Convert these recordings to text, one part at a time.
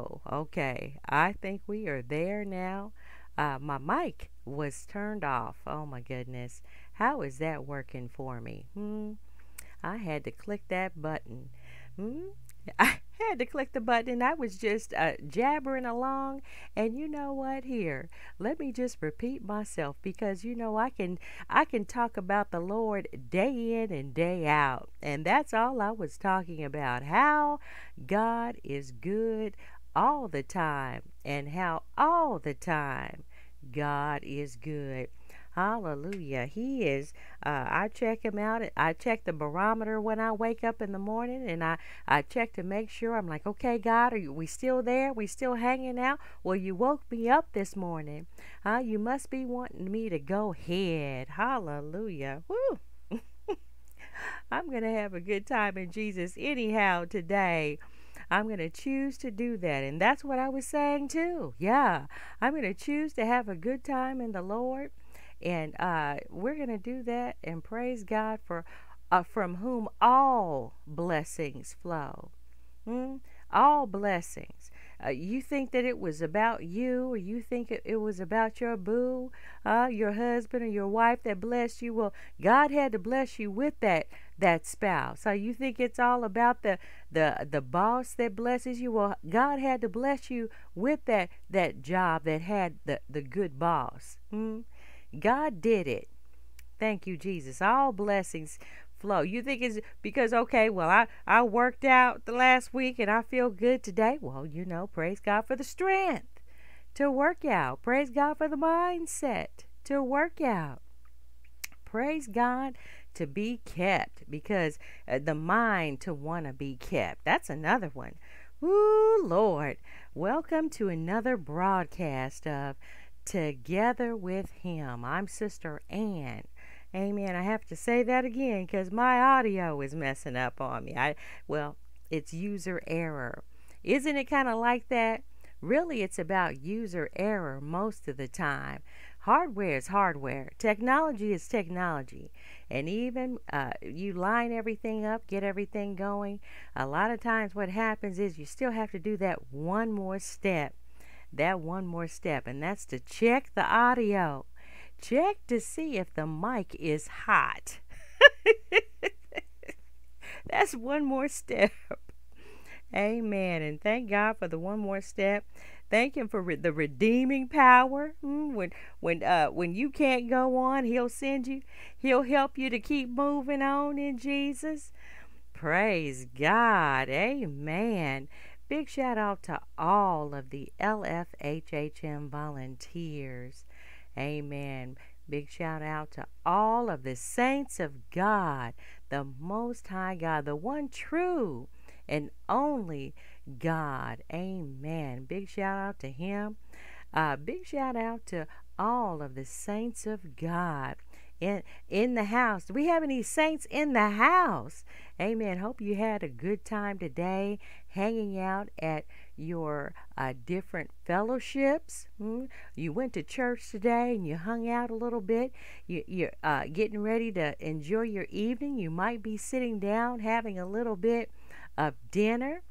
hello. Okay, I think we are there now. Uh, my mic was turned off. Oh my goodness. How is that working for me? Hmm. I had to click that button. Hmm. I had to click the button I was just uh, jabbering along. And you know what? Here, let me just repeat myself because you know I can I can talk about the Lord day in and day out. And that's all I was talking about. How God is good all the time and how all the time God is good. Hallelujah. He is, uh, I check him out. I check the barometer when I wake up in the morning and I, I check to make sure. I'm like, okay, God, are we still there? We still hanging out? Well, you woke me up this morning. Uh, you must be wanting me to go ahead. Hallelujah. Woo. I'm going to have a good time in Jesus anyhow today. I'm going to choose to do that. And that's what I was saying too. Yeah. I'm going to choose to have a good time in the Lord. And uh, we're going to do that and praise God for uh, from whom all blessings flow. Hmm? All blessings. Uh, you think that it was about you, or you think it, it was about your boo, uh, your husband, or your wife that blessed you. Well, God had to bless you with that that spouse. So you think it's all about the the the boss that blesses you? Well, God had to bless you with that that job that had the the good boss. Hmm? God did it. Thank you, Jesus. All blessings flow. You think it's because okay, well I I worked out the last week and I feel good today. Well, you know, praise God for the strength to work out. Praise God for the mindset to work out. Praise God to be kept because uh, the mind to want to be kept. That's another one. Ooh, Lord. Welcome to another broadcast of together with Him. I'm Sister Ann. Amen. I have to say that again because my audio is messing up on me. I well, it's user error. Isn't it kind of like that? Really, it's about user error most of the time. Hardware is hardware. Technology is technology. And even uh, you line everything up, get everything going. A lot of times, what happens is you still have to do that one more step that one more step, and that's to check the audio. Check to see if the mic is hot. that's one more step. Amen. And thank God for the one more step. Thank Him for re- the redeeming power. Mm, when when uh when you can't go on, He'll send you. He'll help you to keep moving on in Jesus. Praise God. Amen. Big shout out to all of the LFHHM volunteers. Amen. Big shout out to all of the saints of God, the Most High God, the one true and only God. Amen. Big shout out to Him. Uh, big shout out to all of the saints of God in in the house. Do we have any saints in the house? Amen. Hope you had a good time today hanging out at your uh, different fellowships. Hmm? You went to church today and you hung out a little bit. You, you're uh, getting ready to enjoy your evening. You might be sitting down having a little bit of dinner.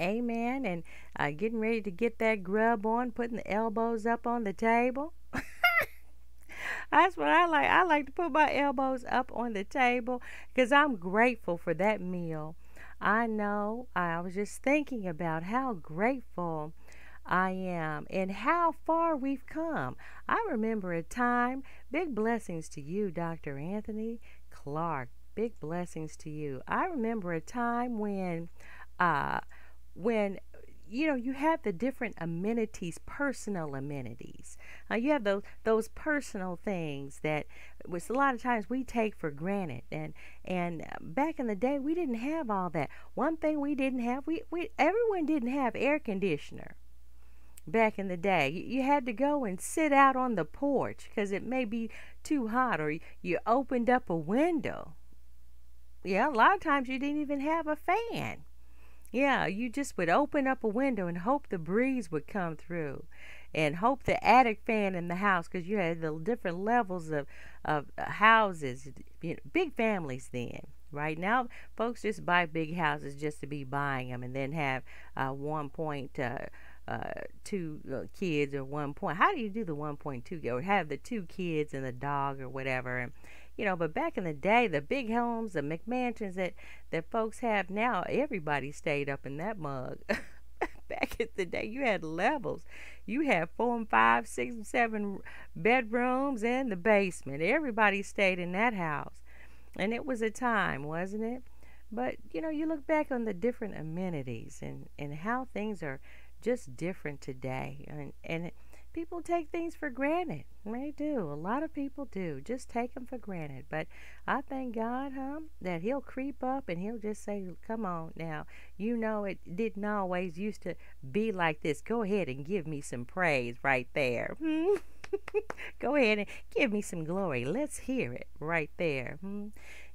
Amen. And uh, getting ready to get that grub on, putting the elbows up on the table. That's what I like. I like to put my elbows up on the table because I'm grateful for that meal. I know I was just thinking about how grateful I am and how far we've come. I remember a time, big blessings to you, Dr. Anthony Clark. Big blessings to you. I remember a time when uh when you know, you have the different amenities, personal amenities. Uh, you have those those personal things that, which a lot of times we take for granted. And and back in the day, we didn't have all that. One thing we didn't have, we, we everyone didn't have air conditioner. Back in the day, you, you had to go and sit out on the porch because it may be too hot, or you opened up a window. Yeah, a lot of times you didn't even have a fan yeah, you just would open up a window and hope the breeze would come through and hope the attic fan in the house because you had the different levels of, of uh, houses, you know, big families then. Right now, folks just buy big houses just to be buying them, and then have uh, one point. Uh, uh, two uh, kids or one point. How do you do the 1.2 or have the two kids and the dog or whatever? And you know, but back in the day, the big homes, the McMansions that that folks have now, everybody stayed up in that mug. back in the day, you had levels. You had four and five, six and seven bedrooms and the basement. Everybody stayed in that house. And it was a time, wasn't it? But, you know, you look back on the different amenities and, and how things are just different today. And, and people take things for granted. They do. A lot of people do. Just take them for granted. But I thank God, huh, that He'll creep up and He'll just say, Come on now. You know, it didn't always used to be like this. Go ahead and give me some praise right there. Go ahead and give me some glory. Let's hear it right there. Hmm?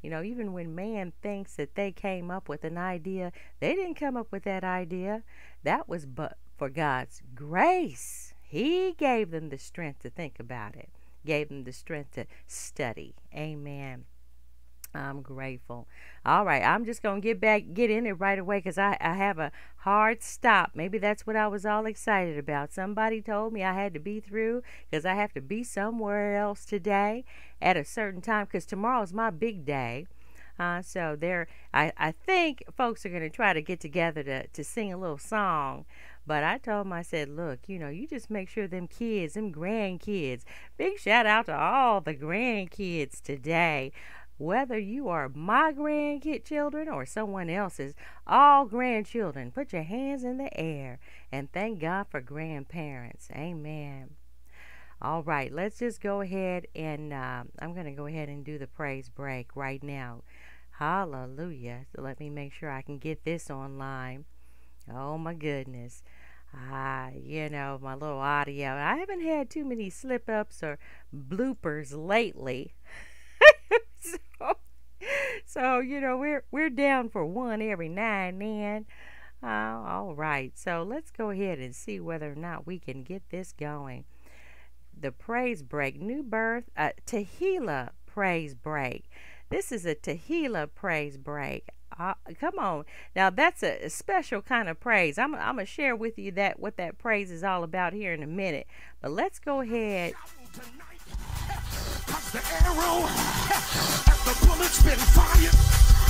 You know, even when man thinks that they came up with an idea, they didn't come up with that idea. That was but for God's grace he gave them the strength to think about it, gave them the strength to study. Amen. I'm grateful. All right, I'm just to get back, get in it right away because I, I have a hard stop. Maybe that's what I was all excited about. Somebody told me I had to be through because I have to be somewhere else today at a certain time because tomorrow is my big day. Uh, so there, I, I think folks are to try to get together to, to sing a little song but I told him, I said, look, you know, you just make sure them kids, them grandkids, big shout out to all the grandkids today. Whether you are my grandkid children or someone else's, all grandchildren, put your hands in the air and thank God for grandparents. Amen. All right, let's just go ahead and uh, I'm going to go ahead and do the praise break right now. Hallelujah. So let me make sure I can get this online. Oh my goodness. Ah, you know, my little audio. I haven't had too many slip ups or bloopers lately. so, so, you know, we're we're down for one every now and then. Uh, all right. So let's go ahead and see whether or not we can get this going. The praise break, new birth, uh, Tehillah praise break. This is a Tehillah praise break. Uh, come on. Now that's a, special kind of praise. I'm, I'm to share with you that what that praise is all about here in a minute. But let's go ahead. the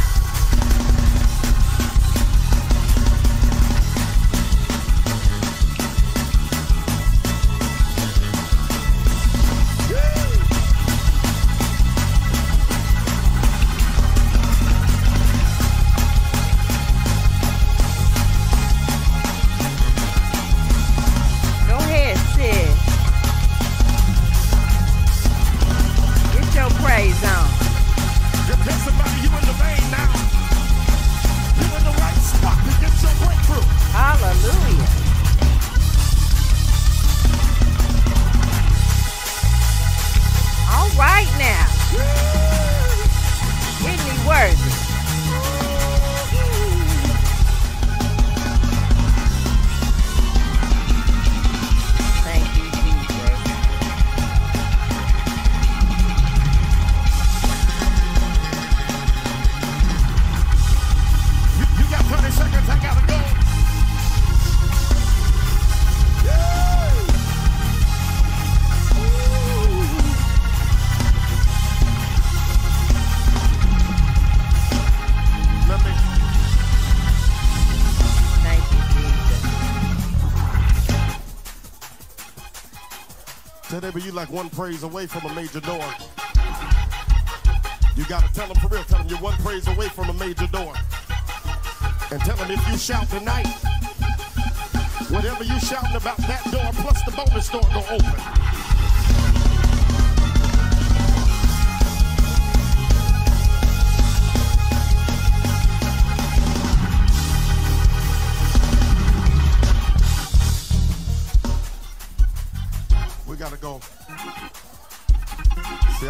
like one praise away from a major door. You gotta tell them for real, tell them you're one praise away from a major door. And tell them if you shout tonight, whatever you shouting about that door plus the bonus door go open.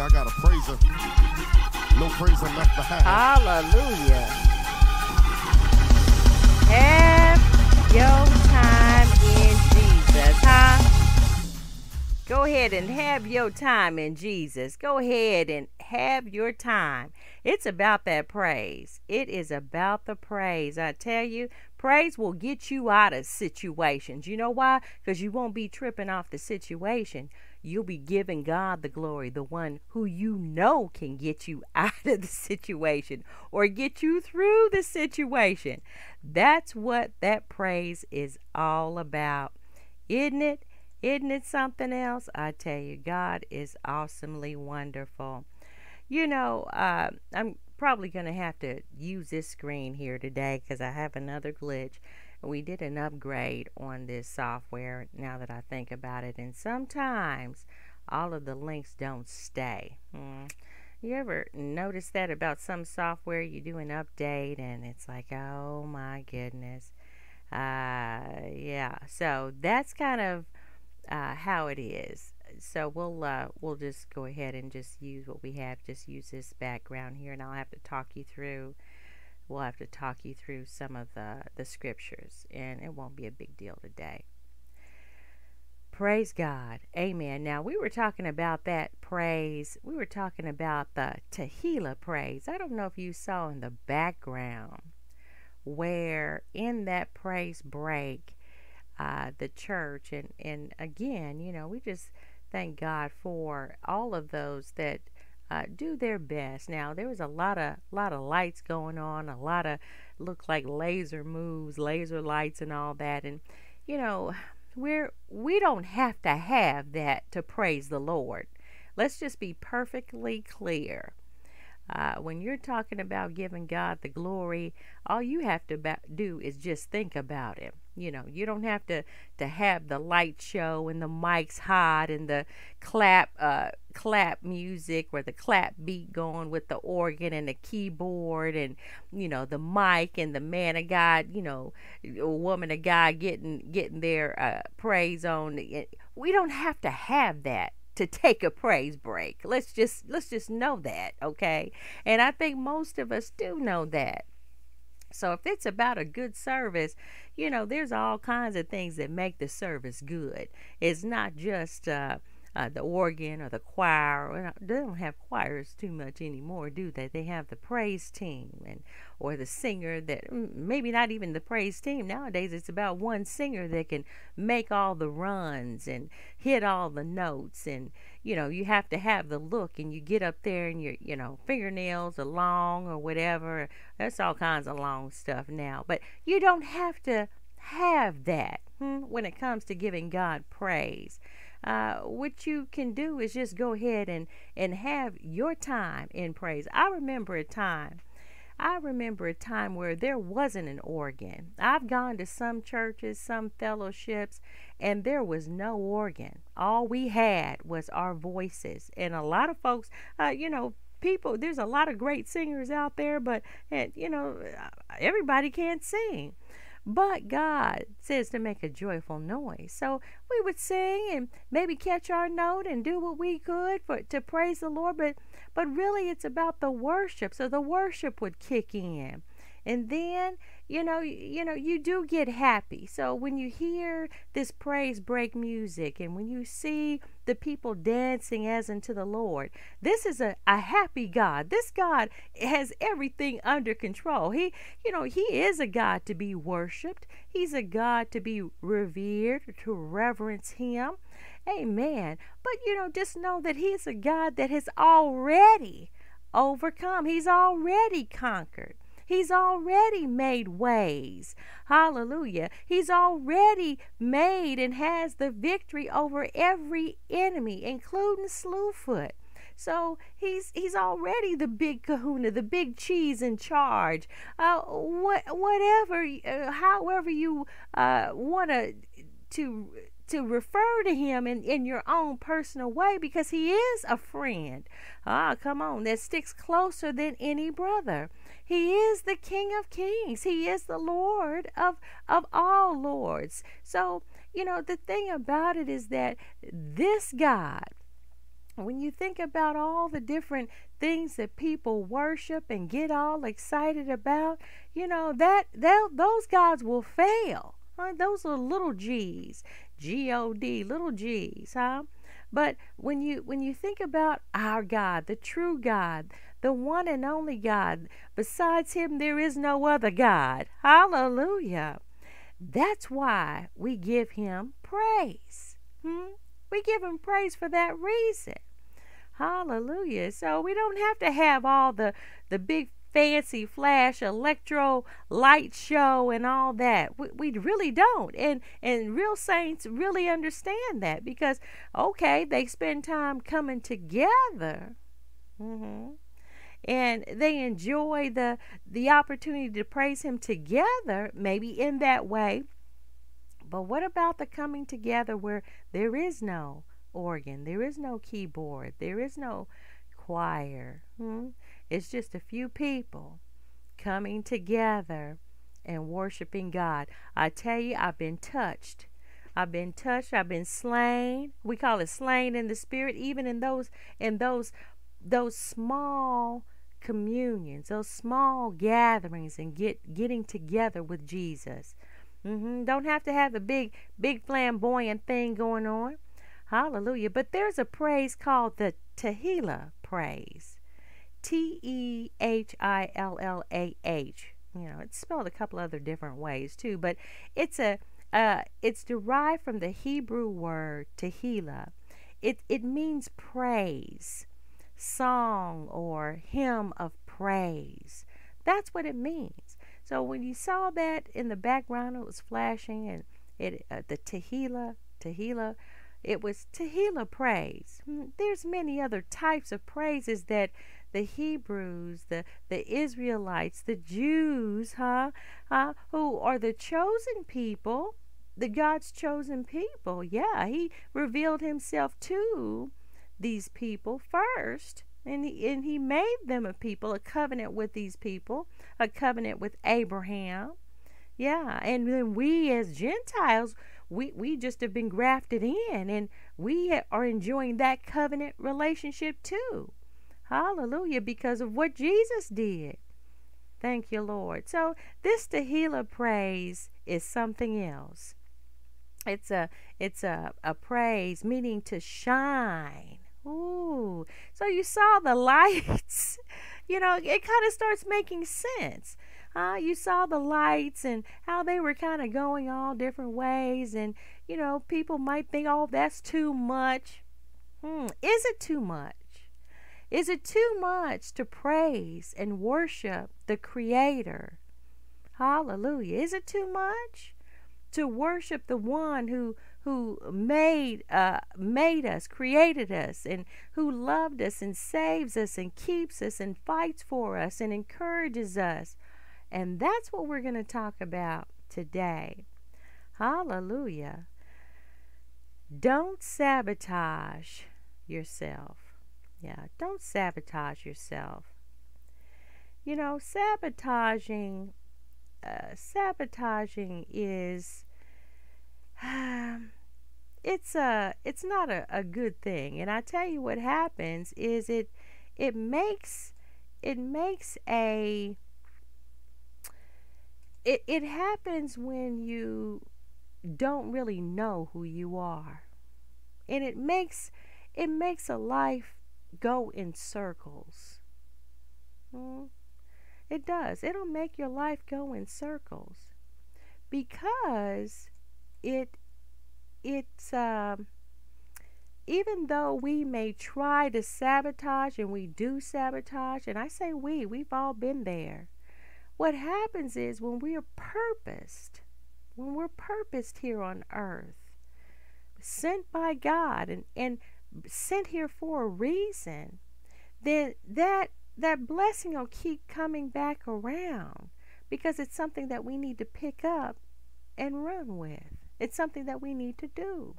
I got a praiser. No praiser left behind. Hallelujah. Have your time in Jesus, huh? Go ahead and have your time in Jesus. Go ahead and have your time. It's about that praise. It is about the praise. I tell you, praise will get you out of situations. You know why? Because you won't be tripping off the situation. You'll be giving God the glory, the one who you know can get you out of the situation or get you through the situation. That's what that praise is all about. Isn't it? Isn't it something else? I tell you, God is awesomely wonderful. You know, uh, I'm probably going to have to use this screen here today because I have another glitch. We did an upgrade on this software now that I think about it, and sometimes all of the links don't stay. Hmm. You ever notice that about some software? You do an update and it's like, oh my goodness. Uh, yeah, so that's kind of uh, how it is. So we'll uh, we'll just go ahead and just use what we have. Just use this background here, and I'll have to talk you through. We'll have to talk you through some of the the scriptures, and it won't be a big deal today. Praise God. Amen. Now, we were talking about that praise. We were talking about the Tehillah praise. I don't know if you saw in the background where in that praise break, uh, the church. And, and again, you know, we just thank God for all of those that uh, do their best. Now there was a lot of lot of lights going on, a lot of look like laser moves, laser lights, and all that. And you know, we're we don't have to have that to praise the Lord. Let's just be perfectly clear. Uh, when you're talking about giving God the glory, all you have to do is just think about Him. You know, you don't have to to have the light show and the mics hot and the clap uh, clap music or the clap beat going with the organ and the keyboard and you know the mic and the man of God, you know, woman of God getting getting their uh, praise on. We don't have to have that to take a praise break. Let's just let's just know that, okay? And I think most of us do know that. So if it's about a good service, you know, there's all kinds of things that make the service good. It's not just uh, uh, the organ or the choir. They don't have choirs too much anymore, do they? They have the praise team and or the singer that maybe not even the praise team nowadays. It's about one singer that can make all the runs and hit all the notes and you know you have to have the look and you get up there and your you know fingernails are long or whatever that's all kinds of long stuff now but you don't have to have that hmm, when it comes to giving god praise uh, what you can do is just go ahead and, and have your time in praise. I remember a time. I remember a time where there wasn't an organ. I've gone to some churches, some fellowships, and there was no organ. All we had was our voices. And a lot of folks, uh, you know, people, there's a lot of great singers out there, but, you know, everybody can't sing. But God says to make a joyful noise. So we would sing and maybe catch our note and do what we could for to praise the Lord, but but really it's about the worship. So the worship would kick in. And then you know, you know, you do get happy. So when you hear this praise break music and when you see the people dancing as unto the Lord, this is a, a happy God. This God has everything under control. He, you know, He is a God to be worshiped. He's a God to be revered, to reverence Him. Amen. But, you know, just know that He's a God that has already overcome, He's already conquered. He's already made ways. Hallelujah. He's already made and has the victory over every enemy, including Slewfoot. So he's he's already the big kahuna, the big cheese in charge. Uh, what, whatever, uh, however you uh, want to to to refer to him in, in your own personal way because he is a friend. Ah, come on, that sticks closer than any brother. He is the King of Kings. He is the Lord of, of all lords. So, you know, the thing about it is that this God, when you think about all the different things that people worship and get all excited about, you know, that those gods will fail. Huh? Those are little G's, G O D, little G's, huh? But when you when you think about our God, the true God, the one and only God, besides him there is no other God. Hallelujah. That's why we give him praise. Hmm? We give him praise for that reason. Hallelujah. So we don't have to have all the the big fancy flash electro light show and all that. We, we really don't. And and real saints really understand that because okay, they spend time coming together. Mm-hmm. And they enjoy the the opportunity to praise him together, maybe in that way. But what about the coming together where there is no organ, there is no keyboard, there is no choir? Hmm? It's just a few people coming together and worshiping God. I tell you, I've been touched. I've been touched. I've been slain. We call it slain in the spirit, even in those in those those small communions, those small gatherings, and get getting together with Jesus. Mm-hmm. Don't have to have the big big flamboyant thing going on. Hallelujah. But there's a praise called the Tehillah praise. T E H I L L A H. You know, it's spelled a couple other different ways too, but it's a uh, it's derived from the Hebrew word tehillah. It it means praise, song or hymn of praise. That's what it means. So when you saw that in the background, it was flashing and it uh, the tehillah, tehillah, it was tehillah praise. Hmm, there's many other types of praises that the Hebrews, the, the Israelites, the Jews, huh? huh? Who are the chosen people, the God's chosen people. Yeah, He revealed Himself to these people first. And he, and he made them a people, a covenant with these people, a covenant with Abraham. Yeah, and then we as Gentiles, we, we just have been grafted in and we are enjoying that covenant relationship too. Hallelujah, because of what Jesus did. Thank you, Lord. So this Tehillah praise is something else. It's a it's a, a praise meaning to shine. Ooh. So you saw the lights. you know, it kind of starts making sense. Uh, you saw the lights and how they were kind of going all different ways. And, you know, people might think, oh, that's too much. Hmm. Is it too much? Is it too much to praise and worship the Creator? Hallelujah. Is it too much to worship the one who who made uh, made us, created us, and who loved us and saves us and keeps us and fights for us and encourages us? And that's what we're going to talk about today. Hallelujah. Don't sabotage yourself. Yeah, don't sabotage yourself. You know, sabotaging, uh, sabotaging is, um, it's a, it's not a, a good thing. And I tell you what happens is it, it makes, it makes a, it, it happens when you don't really know who you are. And it makes, it makes a life go in circles. Hmm? It does. It'll make your life go in circles because it it's um, even though we may try to sabotage and we do sabotage, and I say we, we've all been there. What happens is when we are purposed, when we're purposed here on earth, sent by God, and, and sent here for a reason, then that that blessing will keep coming back around because it's something that we need to pick up and run with. It's something that we need to do.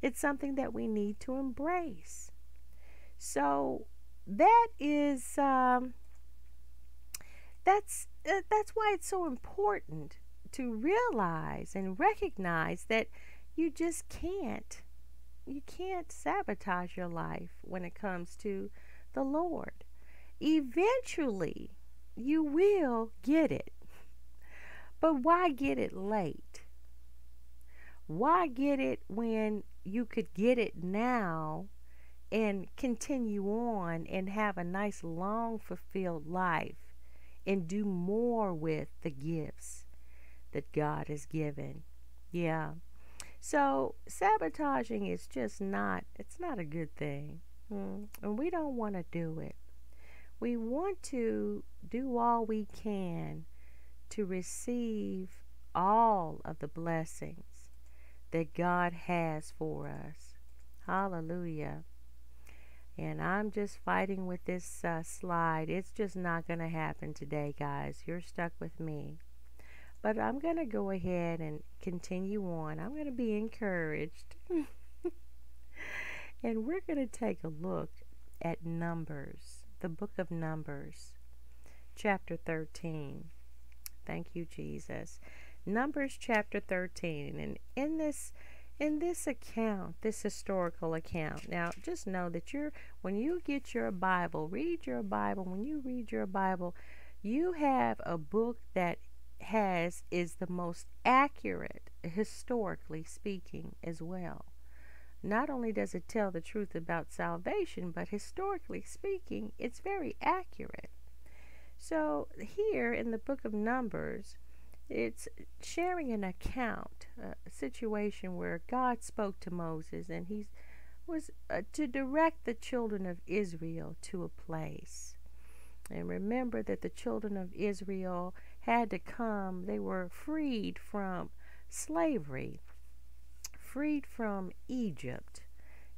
It's something that we need to embrace. So that is um, that's uh, that's why it's so important to realize and recognize that you just can't you can't sabotage your life when it comes to the Lord. Eventually, you will get it. But why get it late? Why get it when you could get it now and continue on and have a nice, long, fulfilled life and do more with the gifts that God has given? Yeah. So sabotaging is just not, it's not a good thing. Mm. And we don't want to do it. We want to do all we can to receive all of the blessings that God has for us. Hallelujah. And I'm just fighting with this uh, slide. It's just not going to happen today, guys. You're stuck with me. But I'm going to go ahead and continue on. I'm going to be encouraged. and we're going to take a look at Numbers, the book of Numbers, chapter 13. Thank you, Jesus. Numbers chapter 13. And in this in this account, this historical account. Now, just know that you're when you get your Bible, read your Bible. When you read your Bible, you have a book that has is the most accurate historically speaking as well. Not only does it tell the truth about salvation, but historically speaking, it's very accurate. So, here in the book of Numbers, it's sharing an account, a situation where God spoke to Moses and he was uh, to direct the children of Israel to a place. And remember that the children of Israel had to come, they were freed from slavery, freed from Egypt,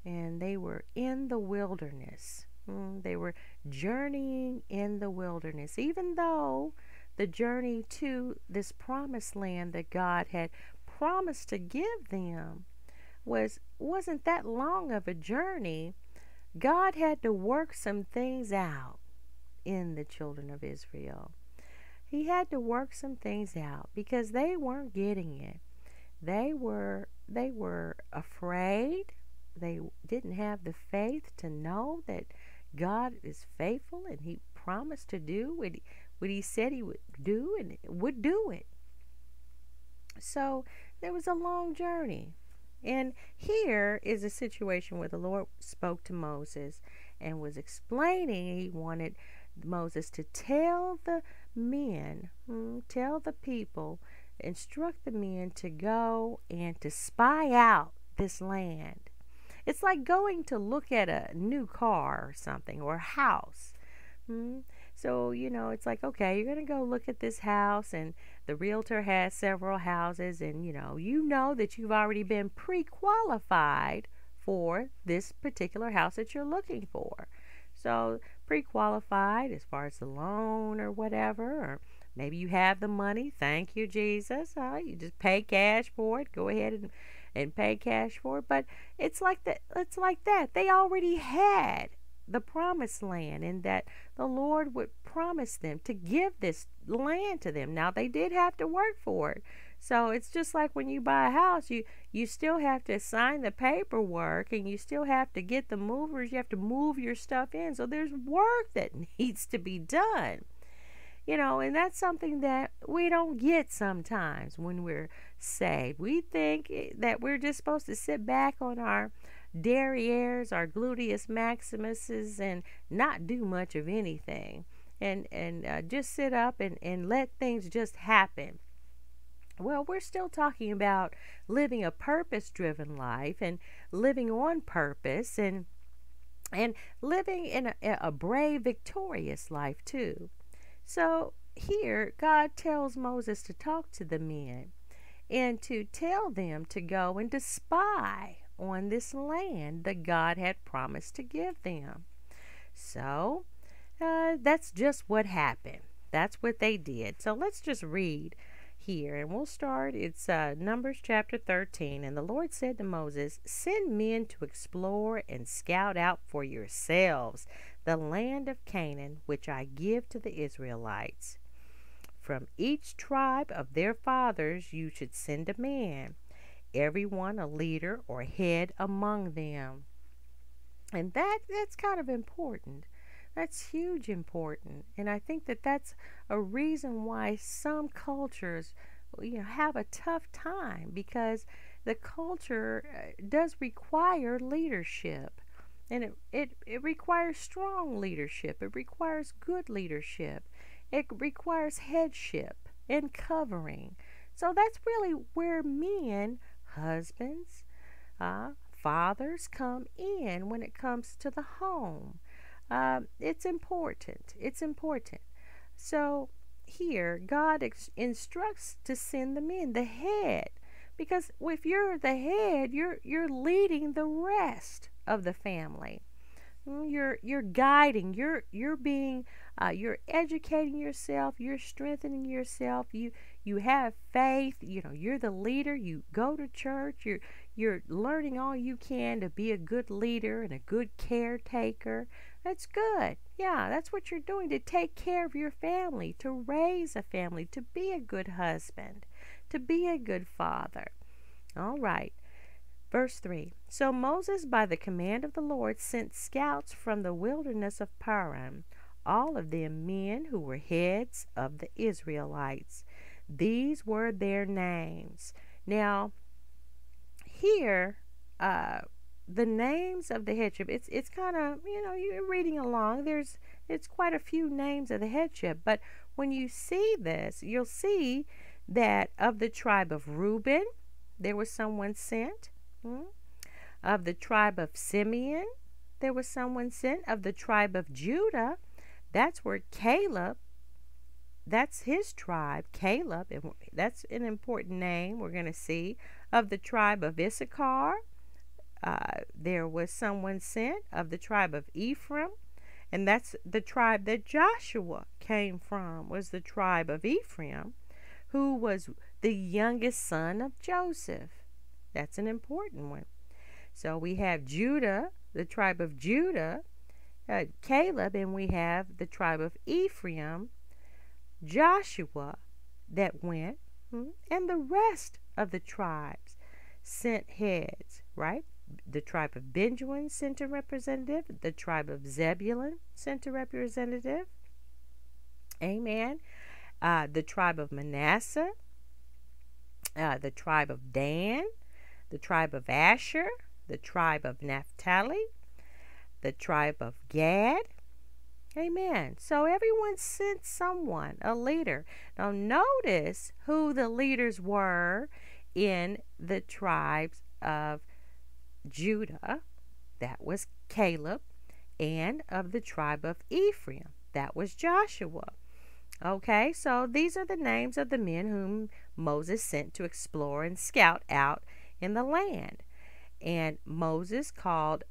and they were in the wilderness. Mm, they were journeying in the wilderness, even though the journey to this promised land that God had promised to give them was wasn't that long of a journey. God had to work some things out in the children of Israel. He had to work some things out because they weren't getting it. They were they were afraid. They didn't have the faith to know that God is faithful and he promised to do what he, what he said he would do and would do it. So there was a long journey. And here is a situation where the Lord spoke to Moses and was explaining he wanted Moses to tell the men, hmm, tell the people, instruct the men to go and to spy out this land. It's like going to look at a new car or something or a house. Hmm? So, you know, it's like, okay, you're going to go look at this house, and the realtor has several houses, and, you know, you know that you've already been pre qualified for this particular house that you're looking for. So, pre qualified as far as the loan or whatever, or maybe you have the money. Thank you, Jesus. Uh, you just pay cash for it. Go ahead and, and pay cash for it. But it's like that. It's like that. They already had the promised land and that the Lord would promise them to give this land to them. Now they did have to work for it. So it's just like when you buy a house, you you still have to sign the paperwork and you still have to get the movers, you have to move your stuff in. So there's work that needs to be done. You know, and that's something that we don't get sometimes when we're saved. We think that we're just supposed to sit back on our derrieres or gluteus maximuses and not do much of anything. And and uh, just sit up and and let things just happen. Well we're still talking about living a purpose driven life and living on purpose and and living in a, a brave victorious life too. So here god tells moses to talk to the men and to tell them to go and to spy on this land that God had promised to give them. So uh, that's just what happened. That's what they did. So let's just read here and we'll start. It's uh, Numbers chapter 13. And the Lord said to Moses, Send men to explore and scout out for yourselves the land of Canaan, which I give to the Israelites. From each tribe of their fathers you should send a man everyone a leader or head among them. And that that's kind of important. That's huge important. And I think that that's a reason why some cultures you know have a tough time because the culture uh, does require leadership and it, it, it requires strong leadership it requires good leadership it requires headship and covering so that's really where men husbands uh, fathers come in when it comes to the home. Uh, it's important it's important. So here god ex- instructs to send the men the head because if you're the head you're you're leading the rest of the family. Mm, you're you're guiding you're you're being uh, you're educating yourself you're strengthening yourself you you have faith you know you're the leader you go to church you're you're learning all you can to be a good leader and a good caretaker that's good yeah that's what you're doing to take care of your family to raise a family to be a good husband to be a good father. All right. Verse 3 So Moses, by the command of the Lord, sent scouts from the wilderness of Paran, all of them men who were heads of the Israelites. These were their names. Now, here, uh, the names of the headship, it's, it's kind of, you know, you're reading along. There's, it's quite a few names of the headship. But when you see this, you'll see that of the tribe of Reuben, there was someone sent. Hmm? Of the tribe of Simeon, there was someone sent. Of the tribe of Judah, that's where Caleb, that's his tribe, Caleb, and that's an important name we're going to see. Of the tribe of Issachar, uh, there was someone sent. Of the tribe of Ephraim, and that's the tribe that Joshua came from, was the tribe of Ephraim who was the youngest son of Joseph. That's an important one. So we have Judah, the tribe of Judah, uh, Caleb, and we have the tribe of Ephraim, Joshua that went, hmm, and the rest of the tribes sent heads, right? The tribe of Benjamin sent a representative, the tribe of Zebulun sent a representative. Amen uh, the tribe of Manasseh, uh, the tribe of Dan, the tribe of Asher, the tribe of Naphtali, the tribe of Gad. Amen. So everyone sent someone, a leader. Now notice who the leaders were in the tribes of Judah. That was Caleb. And of the tribe of Ephraim. That was Joshua. Okay, so these are the names of the men whom Moses sent to explore and scout out in the land. And Moses called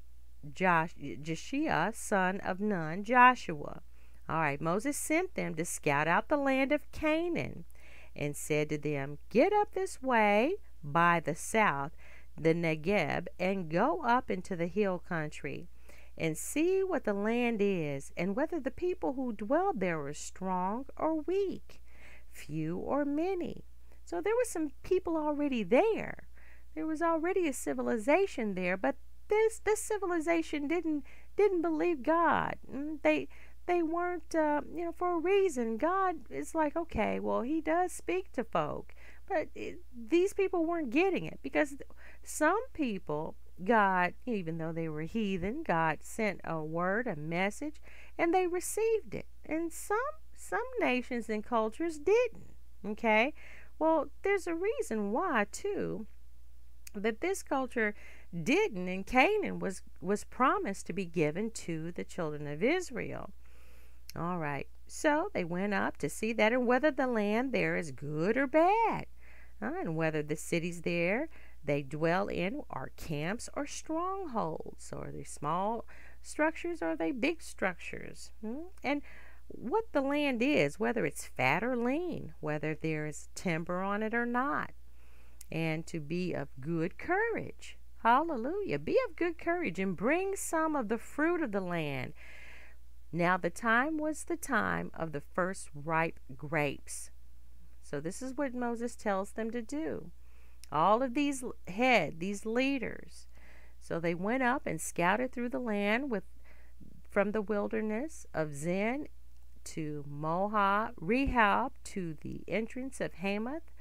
Josh, Jeshua, son of Nun, Joshua. All right, Moses sent them to scout out the land of Canaan and said to them, Get up this way by the south, the Negeb, and go up into the hill country and see what the land is, and whether the people who dwell there are strong or weak, few or many. So there were some people already there. There was already a civilization there, but this this civilization didn't didn't believe God. Mm, they they weren't uh, you know for a reason. God is like okay, well He does speak to folk, but it, these people weren't getting it because some people God, even though they were heathen, God sent a word, a message, and they received it. And some some nations and cultures didn't. Okay? Well, there's a reason why too that this culture didn't and Canaan was was promised to be given to the children of Israel. All right. So they went up to see that and whether the land there is good or bad. Uh, and whether the cities there they dwell in are camps or strongholds. or are they small structures or are they big structures? Hmm? And what the land is, whether it's fat or lean, whether there is timber on it or not, and to be of good courage. Hallelujah. Be of good courage and bring some of the fruit of the land. Now, the time was the time of the first ripe grapes. So, this is what Moses tells them to do all of these head, these leaders. So they went up and scouted through the land with from the wilderness of Zin to Moab, Rehob to the entrance of Hamath,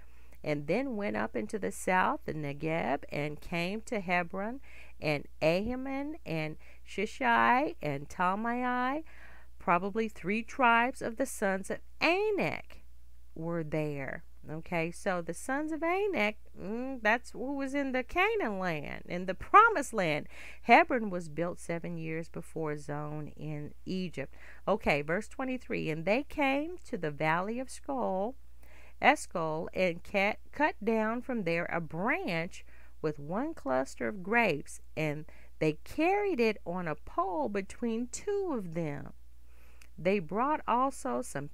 and then went up into the south, the Negeb, and came to Hebron, and Ahiman, and Sheshai, and Talmai, probably three tribes of the sons of Anak were there. Okay, so the sons of Anak, mm, that's who was in the Canaan land, in the promised land. Hebron was built seven years before Zoan in Egypt. Okay, verse 23 And they came to the valley of Skull, Eshcol, and cut, cut down from there a branch with one cluster of grapes, and they carried it on a pole between two of them. They brought also some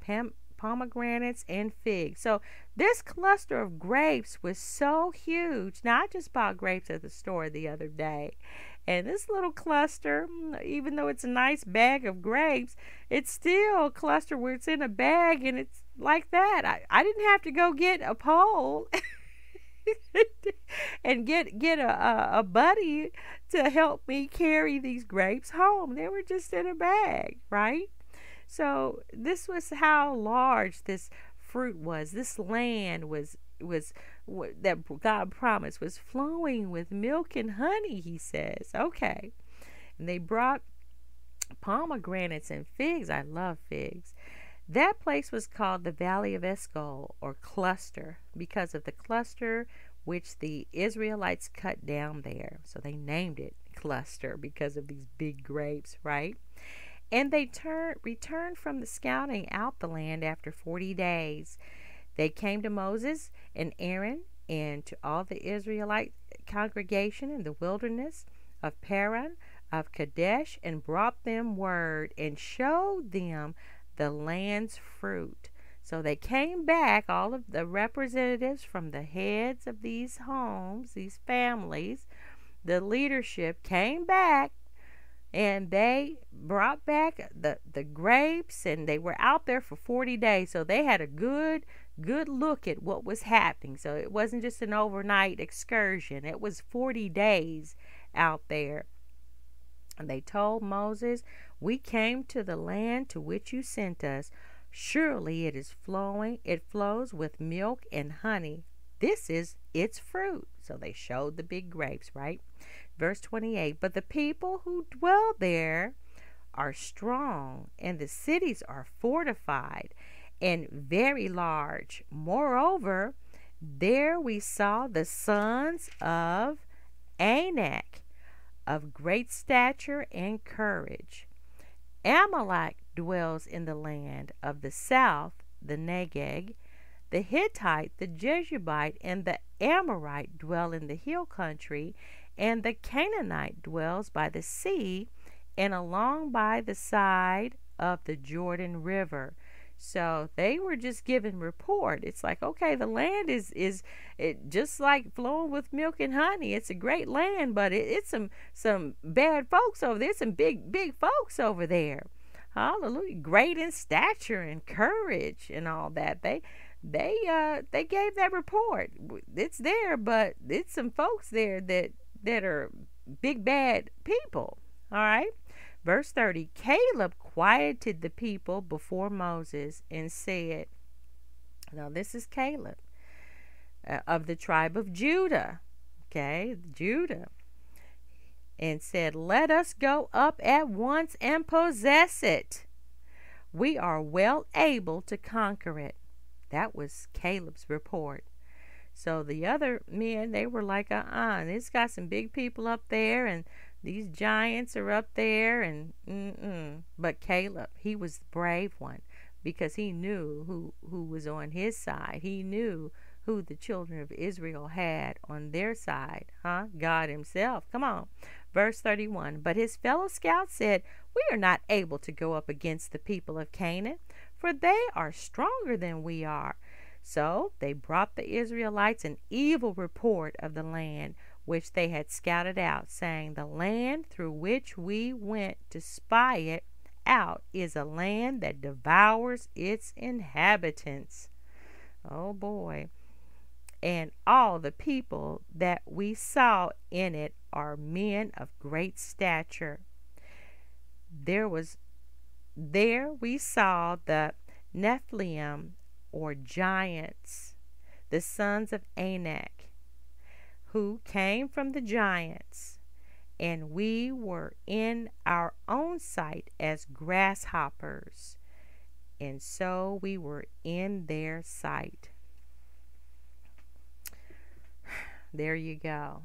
pomegranates and figs. So this cluster of grapes was so huge. Now I just bought grapes at the store the other day. And this little cluster, even though it's a nice bag of grapes, it's still a cluster where it's in a bag and it's like that. I, I didn't have to go get a pole and get get a, a, a buddy to help me carry these grapes home. They were just in a bag, right? So this was how large this fruit was. This land was was that God promised was flowing with milk and honey. He says, okay, and they brought pomegranates and figs. I love figs. That place was called the Valley of Eshcol, or cluster because of the cluster which the Israelites cut down there. So they named it cluster because of these big grapes, right? And they turn, returned from the scouting out the land after 40 days. They came to Moses and Aaron and to all the Israelite congregation in the wilderness of Paran, of Kadesh, and brought them word and showed them the land's fruit. So they came back, all of the representatives from the heads of these homes, these families, the leadership came back and they brought back the the grapes and they were out there for 40 days. So they had a good good look at what was happening. So it wasn't just an overnight excursion. It was 40 days out there. And they told Moses we came to the land to which you sent us surely it is flowing it flows with milk and honey this is its fruit so they showed the big grapes right Verse 28 But the people who dwell there are strong, and the cities are fortified and very large. Moreover, there we saw the sons of Anak of great stature and courage. Amalek dwells in the land of the south, the Negeb. The Hittite, the Jebusite, and the Amorite dwell in the hill country, and the Canaanite dwells by the sea and along by the side of the Jordan River. So they were just giving report. It's like, okay, the land is is it just like flowing with milk and honey. It's a great land, but it, it's some some bad folks over there. Some big big folks over there. Hallelujah! Great in stature and courage and all that. They they uh they gave that report. It's there, but it's some folks there that that are big bad people. All right. Verse 30 Caleb quieted the people before Moses and said, Now, this is Caleb uh, of the tribe of Judah. Okay, Judah. And said, Let us go up at once and possess it. We are well able to conquer it. That was Caleb's report. So the other men, they were like, uh uh-uh, uh, it's got some big people up there, and these giants are up there, and mm-mm. But Caleb, he was the brave one because he knew who, who was on his side. He knew who the children of Israel had on their side, huh? God Himself. Come on. Verse 31 But his fellow scouts said, We are not able to go up against the people of Canaan, for they are stronger than we are. So they brought the Israelites an evil report of the land which they had scouted out, saying, The land through which we went to spy it out is a land that devours its inhabitants. Oh boy. And all the people that we saw in it are men of great stature. There was there we saw the Nephilim or giants. the sons of Anak, who came from the giants, and we were in our own sight as grasshoppers, and so we were in their sight. There you go.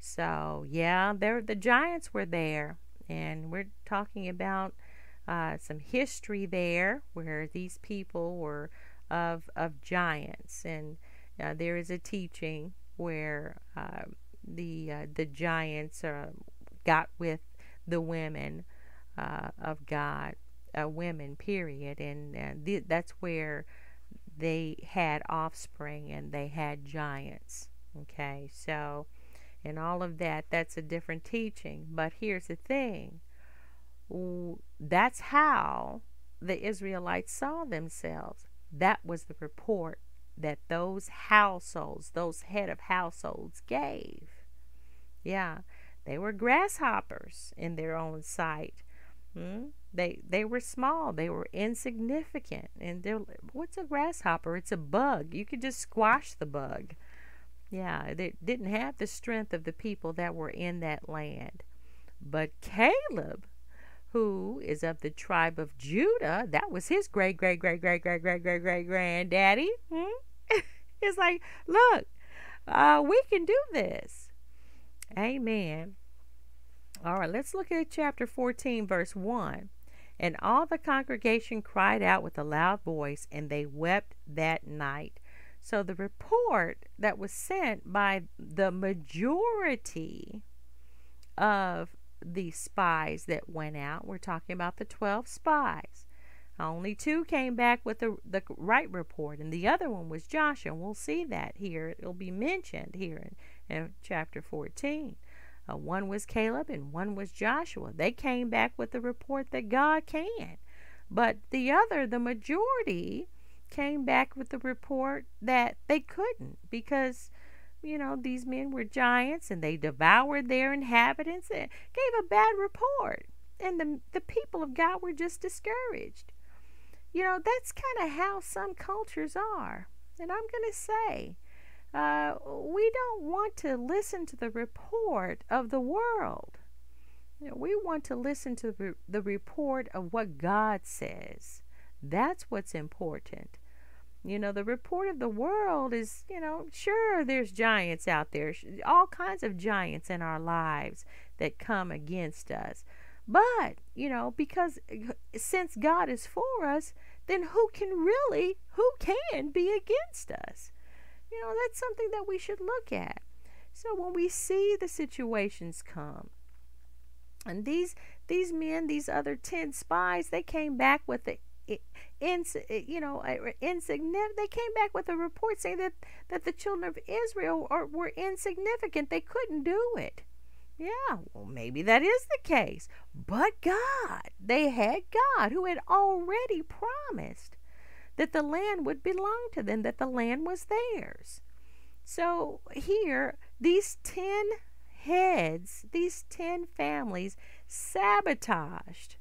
So, yeah, there the giants were there, and we're talking about uh, some history there where these people were of of giants, and uh, there is a teaching where uh, the uh, the giants uh, got with the women uh, of God, women, period, and th- that's where they had offspring and they had giants. Okay, so and all of that, that's a different teaching. But here's the thing that's how the Israelites saw themselves. That was the report that those households, those head of households gave. Yeah, they were grasshoppers in their own sight. Hmm? They they were small. They were insignificant. And they're what's a grasshopper? It's a bug. You could just squash the bug. Yeah, they didn't have the strength of the people that were in that land. But Caleb, who is of the tribe of Judah, that was his great, great, great, great, great, great, great, great granddaddy. Hmm? it's like, look, uh, we can do this. Amen. All right, let's look at chapter 14, verse 1. And all the congregation cried out with a loud voice, and they wept that night. So the report that was sent by the majority of the spies that went out, we're talking about the 12 spies. Only two came back with the, the right report, and the other one was Joshua. And we'll see that here. It'll be mentioned here in, in chapter 14. Uh, one was Caleb and one was Joshua. They came back with the report that God can. But the other, the majority, came back with the report that they couldn't because you know these men were giants and they devoured their inhabitants and gave a bad report. And the the people of God were just discouraged. You know that's kind of how some cultures are. And I'm going to say uh, we don't want to listen to the report of the world. You know, we want to listen to the, the report of what God says. That's what's important you know, the report of the world is, you know, sure, there's giants out there, all kinds of giants in our lives that come against us. But, you know, because uh, since God is for us, then who can really, who can be against us? You know, that's something that we should look at. So when we see the situations come, and these these men, these other ten spies, they came back with the ins, you know, insignificant. They came back with a report saying that, that the children of Israel are, were insignificant. They couldn't do it. Yeah, well, maybe that is the case. But God, they had God who had already promised that the land would belong to them, that the land was theirs. So here, these 10 heads, these 10 families sabotaged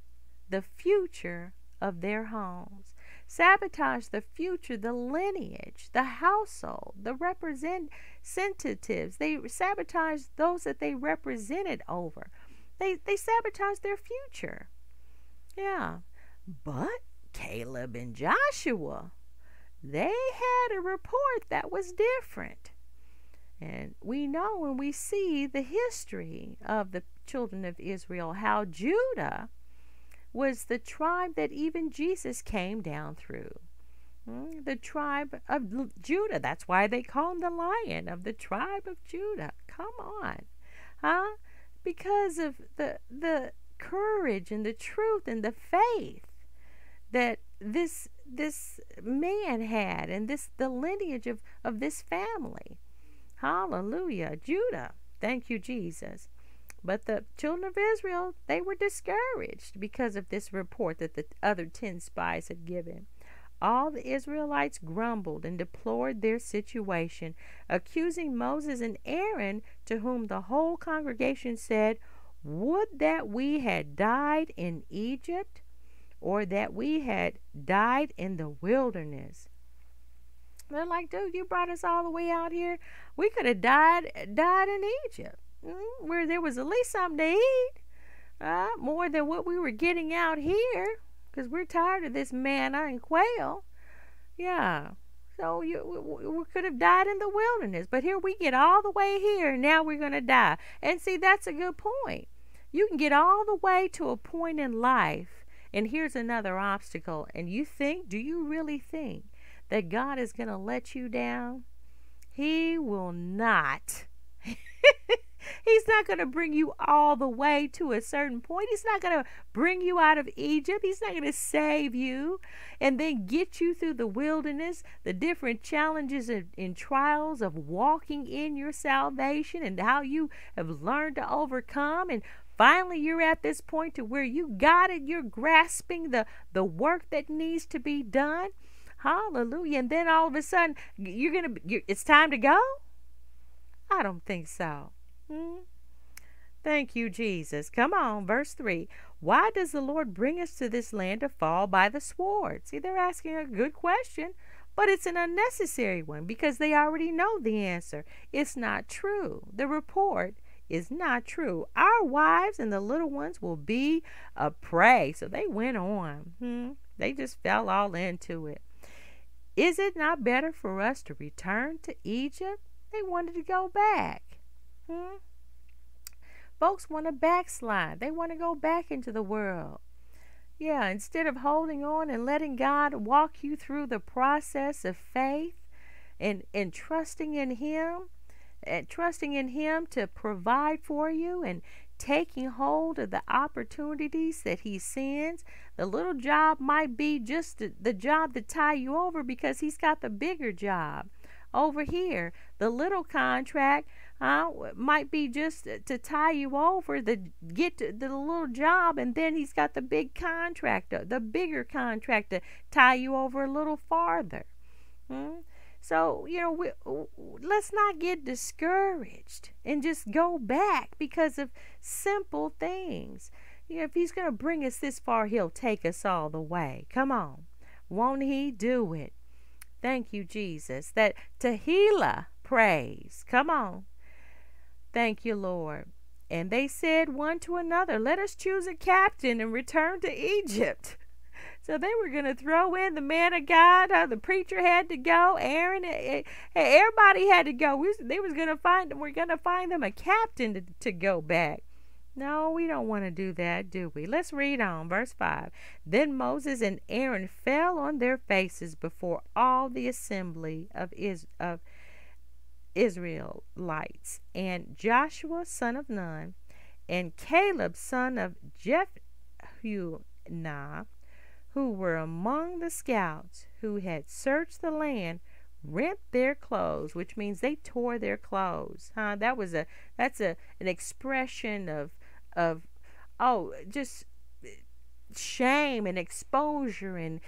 the future of their homes, sabotage the future, the lineage, the household, the representatives. They sabotage those that they represented over. They, they sabotage their future. Yeah. But Caleb and Joshua, they had a report that was different. And we know when we see the history of the children of Israel how Judah was the tribe that even Jesus came down through. Hmm, the tribe of Judah. That's why they call him the lion of the tribe of Judah. Come on. Huh? Because of the the courage and the truth and the faith that this this man had and this the lineage of, of this family. Hallelujah. Judah. Thank you, Jesus. But the children of Israel, they were discouraged because of this report that the other ten spies had given. All the Israelites grumbled and deplored their situation, accusing Moses and Aaron, to whom the whole congregation said, Would that we had died in Egypt, or that we had died in the wilderness. They're like, dude, you brought us all the way out here. We could have died died in Egypt, where there was at least something to eat, uh, more than what we were getting out here, because we're tired of this manna and quail. Yeah. So you, we, we could have died in the wilderness, but here we get all the way here, and now we're going to die. And see, that's a good point. You can get all the way to a point in life, and here's another obstacle. And you think, do you really think that God is going to let you down? He will not. He's not going to bring you all the way to a certain point. He's not going to bring you out of Egypt. He's not going to save you and then get you through the wilderness, the different challenges and, and, trials of walking in your salvation and how you have learned to overcome. And finally, you're at this point to where you got it. You're grasping the, the work that needs to be done. Hallelujah. And then all of a sudden, you're to, it's time to go? I don't think so. Hmm? Thank you, Jesus. Come on, verse 3. Why does the Lord bring us to this land to fall by the sword? See, they're asking a good question, but it's an unnecessary one because they already know the answer. It's not true. The report is not true. Our wives and the little ones will be a prey. So they went on. Hmm? They just fell all into it. Is it not better for us to return to Egypt? They wanted to go back. Hmm? Folks want to backslide. They want to go back into the world. Yeah, instead of holding on and letting God walk you through the process of faith and, and trusting in Him, and trusting in Him to provide for you and taking hold of the opportunities that He sends. The little job might be just the, the job to tie you over because He's got the bigger job over here. The little contract uh, might be just to tie you over, the get the little job, and then he's got the big contract, the bigger contract to tie you over a little farther. Hmm? So you know, we, let's not get discouraged and just go back because of simple things. You know, if he's going to bring us this far, he'll take us all the way. Come on, won't he do it? Thank you, Jesus. That Tehillah praise. Come on. Thank you, Lord. And they said one to another, Let us choose a captain and return to Egypt. So they were going to throw in the man of God. Uh, the preacher had to go. Aaron, uh, everybody had to go. We, they was going to find. We're going to find them a captain to, to go back. No, we don't want to do that, do we? Let's read on, verse 5. Then Moses and Aaron fell on their faces before all the assembly of, Is- of Israelites, and Joshua son of Nun, and Caleb son of Jephunneh, who were among the scouts who had searched the land, rent their clothes, which means they tore their clothes. Huh? That was a that's a an expression of of oh just shame and exposure and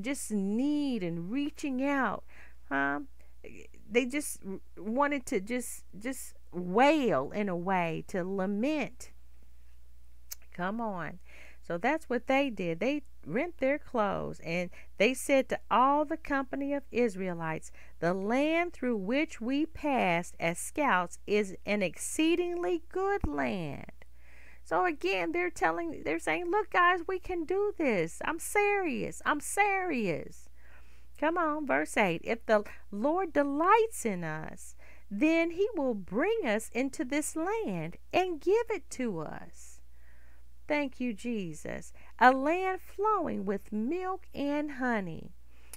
just need and reaching out. Huh? They just wanted to just just wail in a way to lament. Come on. So that's what they did. They rent their clothes and they said to all the company of israelites the land through which we passed as scouts is an exceedingly good land. So again they're telling they're saying look guys we can do this. I'm serious. I'm serious Come on, verse 8. If the Lord delights in us, then he will bring us into this land and give it to us. Thank you, Jesus. A land flowing with milk and honey.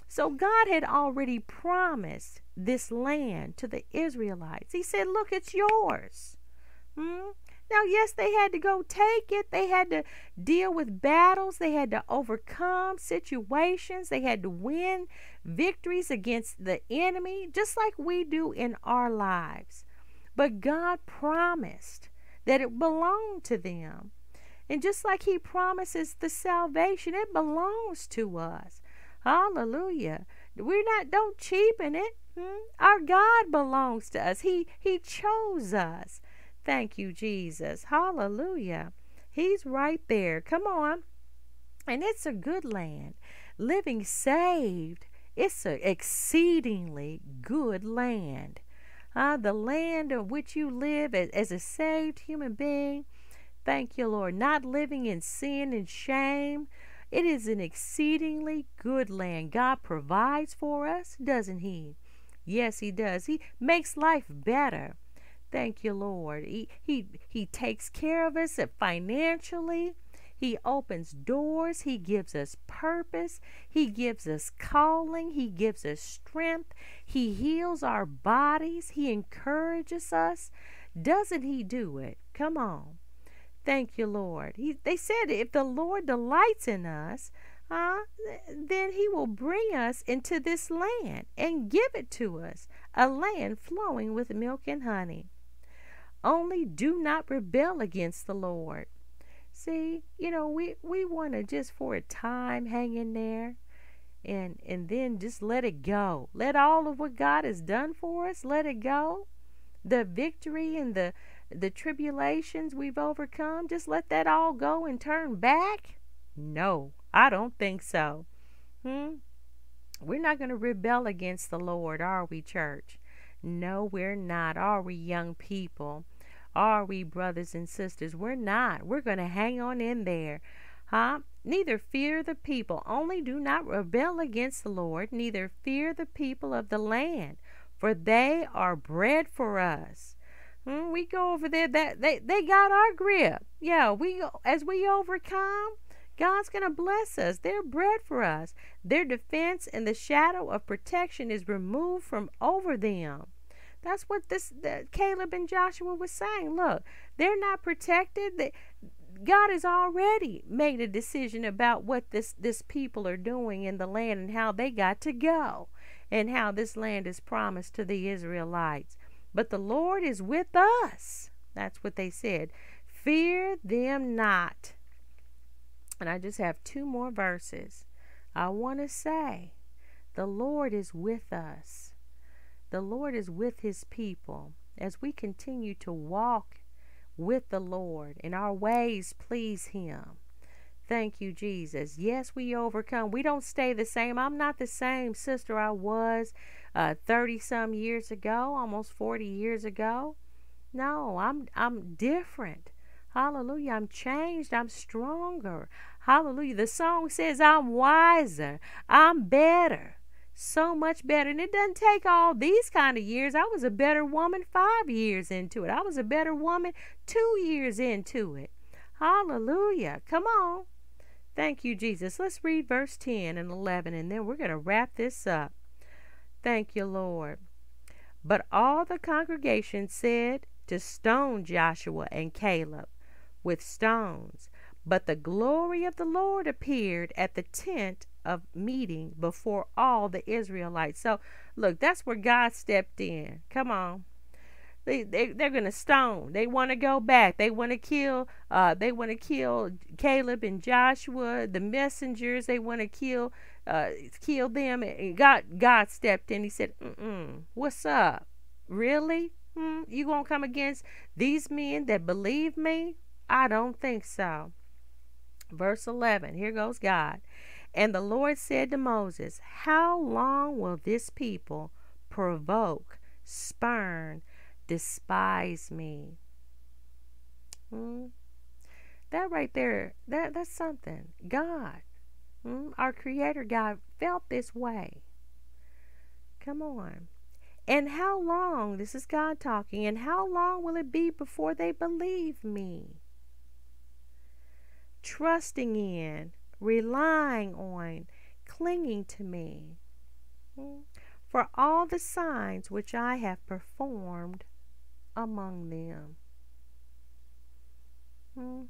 So God had already promised this land to the Israelites. He said, Look, it's yours. Hmm? Now, yes, they had to go take it. They had to deal with battles. They had to overcome situations. They had to win victories against the enemy, just like we do in our lives. But God promised that it belonged to them. And just like He promises the salvation, it belongs to us. Hallelujah. We're not, don't cheapen it. Hmm? Our God belongs to us. He He chose us. Thank you, Jesus. Hallelujah. He's right there. Come on. And it's a good land. Living saved It's an exceedingly good land. Uh, the land of which you live as, as a saved human being. Thank you, Lord. Not living in sin and shame. It is an exceedingly good land. God provides for us, doesn't He? Yes, He does. He makes life better. Thank you, Lord. He, he, he takes care of us financially. He opens doors. He gives us purpose. He gives us calling. He gives us strength. He heals our bodies. He encourages us. Doesn't He do it? Come on. Thank you, Lord. He, they said if the Lord delights in us, uh, then He will bring us into this land and give it to us a land flowing with milk and honey. Only do not rebel against the Lord. See, you know, we, we want to just for a time hang in there and and then just let it go. Let all of what God has done for us, let it go. The victory and the the tribulations we've overcome, just let that all go and turn back? No, I don't think so. Hmm? We're not going to rebel against the Lord, are we, church? No, we're not. Are we, young people? Are we, brothers and sisters? We're not. We're going to hang on in there. Huh? Neither fear the people, only do not rebel against the Lord, neither fear the people of the land, for they are bread for us. Hmm, we go over there. That they they got our grip. Yeah, we as we overcome, God's gonna bless us. They're bread for us. Their defense and the shadow of protection is removed from over them. That's what this the, Caleb and Joshua was saying. Look, they're not protected. They, God has already made a decision about what this this people are doing in the land and how they got to go and how this land is promised to the Israelites. But the Lord is with us. That's what they said. Fear them not. And I just have two more verses. I want to say, the Lord is with us. The Lord is with his people as we continue to walk with the Lord and our ways please him. Thank you, Jesus. Yes, we overcome. We don't stay the same. I'm not the same sister I was 30 uh, some years ago, almost 40 years ago. No, I'm I'm different. Hallelujah. I'm changed. I'm stronger. Hallelujah. The song says I'm wiser. I'm better. So much better. And it doesn't take all these kind of years. I was a better woman five years into it. I was a better woman two years into it. Hallelujah. Come on. Thank you, Jesus. Let's read verse 10 and 11, and then we're going to wrap this up. Thank you, Lord. But all the congregation said to stone Joshua and Caleb with stones. But the glory of the Lord appeared at the tent of meeting before all the Israelites. So, look, that's where God stepped in. Come on. They, they they're gonna stone. They want to go back. They want to kill. Uh, they want to kill Caleb and Joshua, the messengers. They want to kill uh, kill them. And God God stepped in. He said, Mm-mm, "What's up? Really? Hmm? You gonna come against these men that believe me? I don't think so." Verse eleven. Here goes God. And the Lord said to Moses, How long will this people provoke, spurn? despise me. Hmm? That right there, that, that's something. God, hmm? our Creator God, felt this way. Come on. And how long, this is God talking, and how long will it be before they believe me? Trusting in, relying on, clinging to me. Hmm? For all the signs which I have performed among them. Hmm?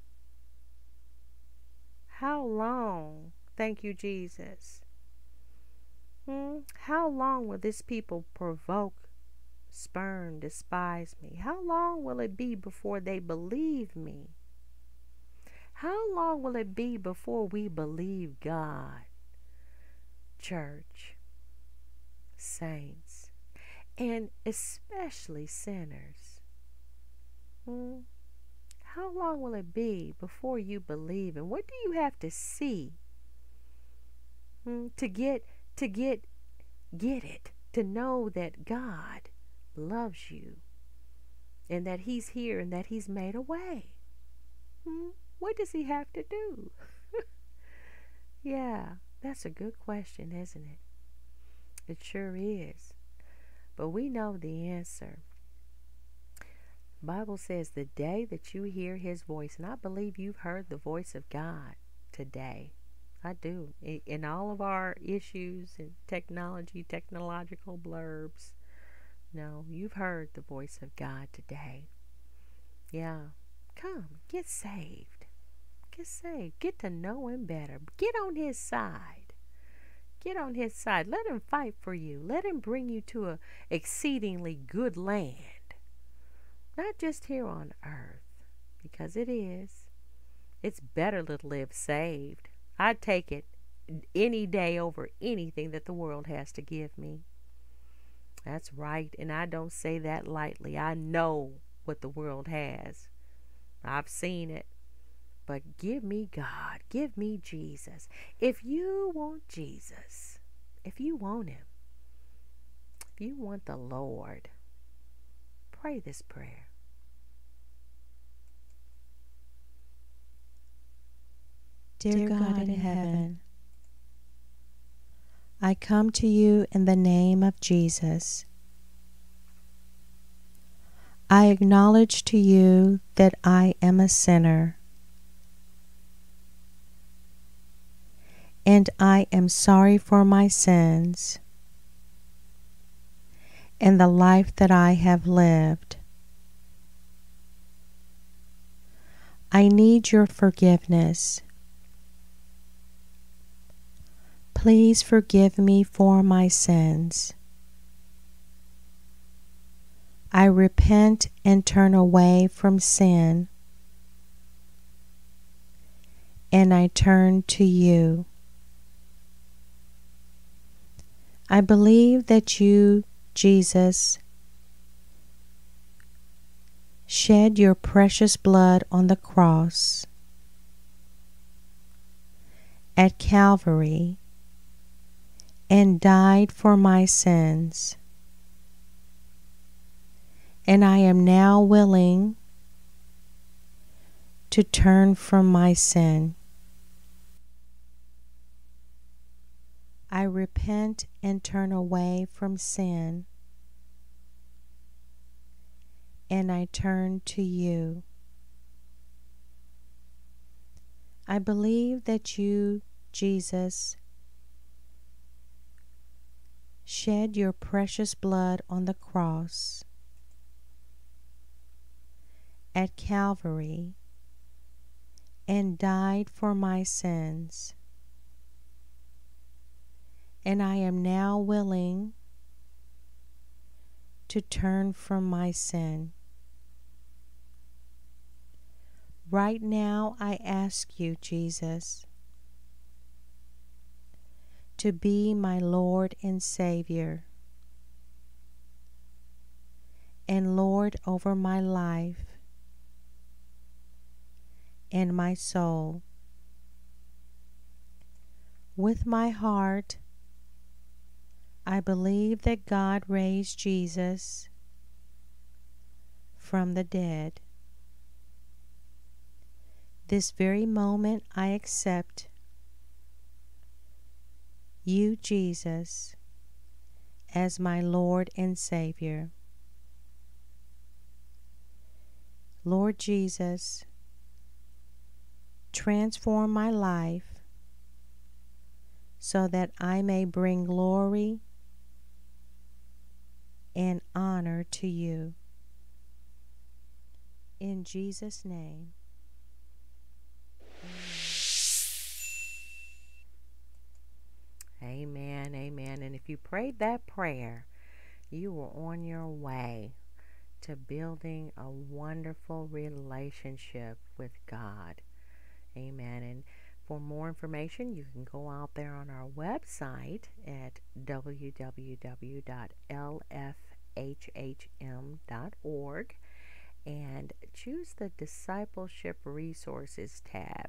How long, thank you, Jesus, hmm? how long will this people provoke, spurn, despise me? How long will it be before they believe me? How long will it be before we believe God? Church, saints, and especially sinners. Hmm? How long will it be before you believe? And what do you have to see hmm, to get to get get it, to know that God loves you and that He's here and that He's made a way. Hmm? What does He have to do? yeah, that's a good question, isn't it? It sure is. But we know the answer. Bible says the day that you hear his voice, and I believe you've heard the voice of God today. I do. In all of our issues and technology, technological blurbs, no, you've heard the voice of God today. Yeah. Come, get saved. Get saved. Get to know him better. Get on his side. Get on his side. Let him fight for you. Let him bring you to a exceedingly good land. Not just here on earth, because it is. It's better to live saved. I'd take it any day over anything that the world has to give me. That's right, and I don't say that lightly. I know what the world has. I've seen it. But give me God, give me Jesus. If you want Jesus, if you want Him, if you want the Lord, pray this prayer. Dear God in heaven, I come to you in the name of Jesus. I acknowledge to you that I am a sinner. And I am sorry for my sins and the life that I have lived. I need your forgiveness. Please forgive me for my sins. I repent and turn away from sin, and I turn to you. I believe that you, Jesus, shed your precious blood on the cross at Calvary and died for my sins. And I am now willing to turn from my sin. I repent and turn away from sin, and I turn to you. I believe that you, Jesus, shed your precious blood on the cross at Calvary and died for my sins. And I am now willing to turn from my sin. Right now, I ask you, Jesus, to be my Lord and Savior and Lord over my life and my soul. With my heart, I believe that God raised Jesus from the dead. This very moment I accept you, Jesus, as my Lord and Savior. Lord Jesus, transform my life so that I may bring glory and honor to you. In Jesus' name. Amen, amen. And if you prayed that prayer, you were on your way to building a wonderful relationship with God. Amen. And for more information, you can go out there on our website at www.lfhhm.org and choose the Discipleship Resources tab.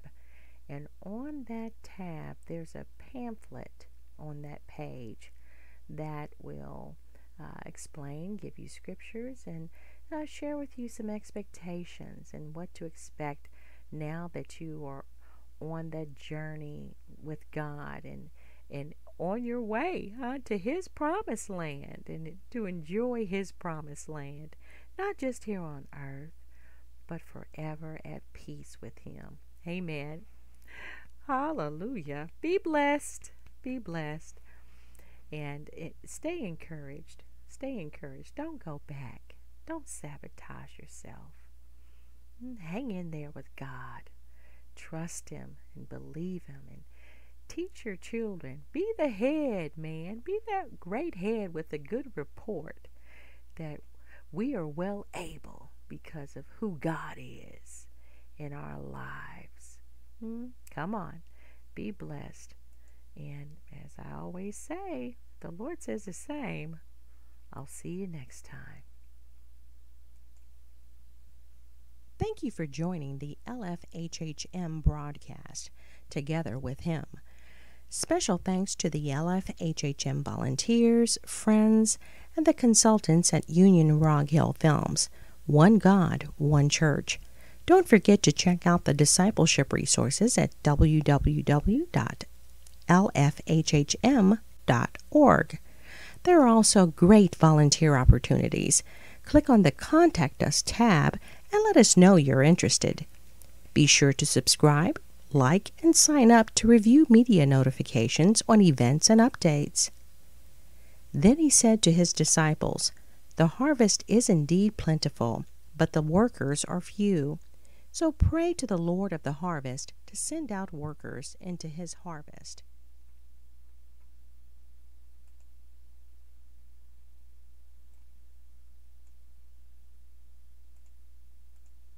And on that tab, there's a pamphlet on that page that will uh, explain, give you scriptures, and uh, share with you some expectations and what to expect now that you are on that journey with God and and on your way huh, to His promised land and to enjoy His promised land, not just here on earth, but forever at peace with Him. Amen. Hallelujah. Be blessed. Be blessed. And it, stay encouraged. Stay encouraged. Don't go back. Don't sabotage yourself. Hang in there with God. Trust Him and believe Him and teach your children. Be the head, man. Be that great head with a good report that we are well able because of who God is in our lives. Hmm? Come on, be blessed. And as I always say, the Lord says the same. I'll see you next time. Thank you for joining the LFHHM broadcast together with him. Special thanks to the LFHHM volunteers, friends, and the consultants at Union Rog Hill Films. One God, One Church. Don't forget to check out the discipleship resources at www.lfhhm.org. There are also great volunteer opportunities. Click on the Contact Us tab and let us know you're interested. Be sure to subscribe, like, and sign up to review media notifications on events and updates. Then he said to his disciples, The harvest is indeed plentiful, but the workers are few. So pray to the Lord of the harvest to send out workers into his harvest.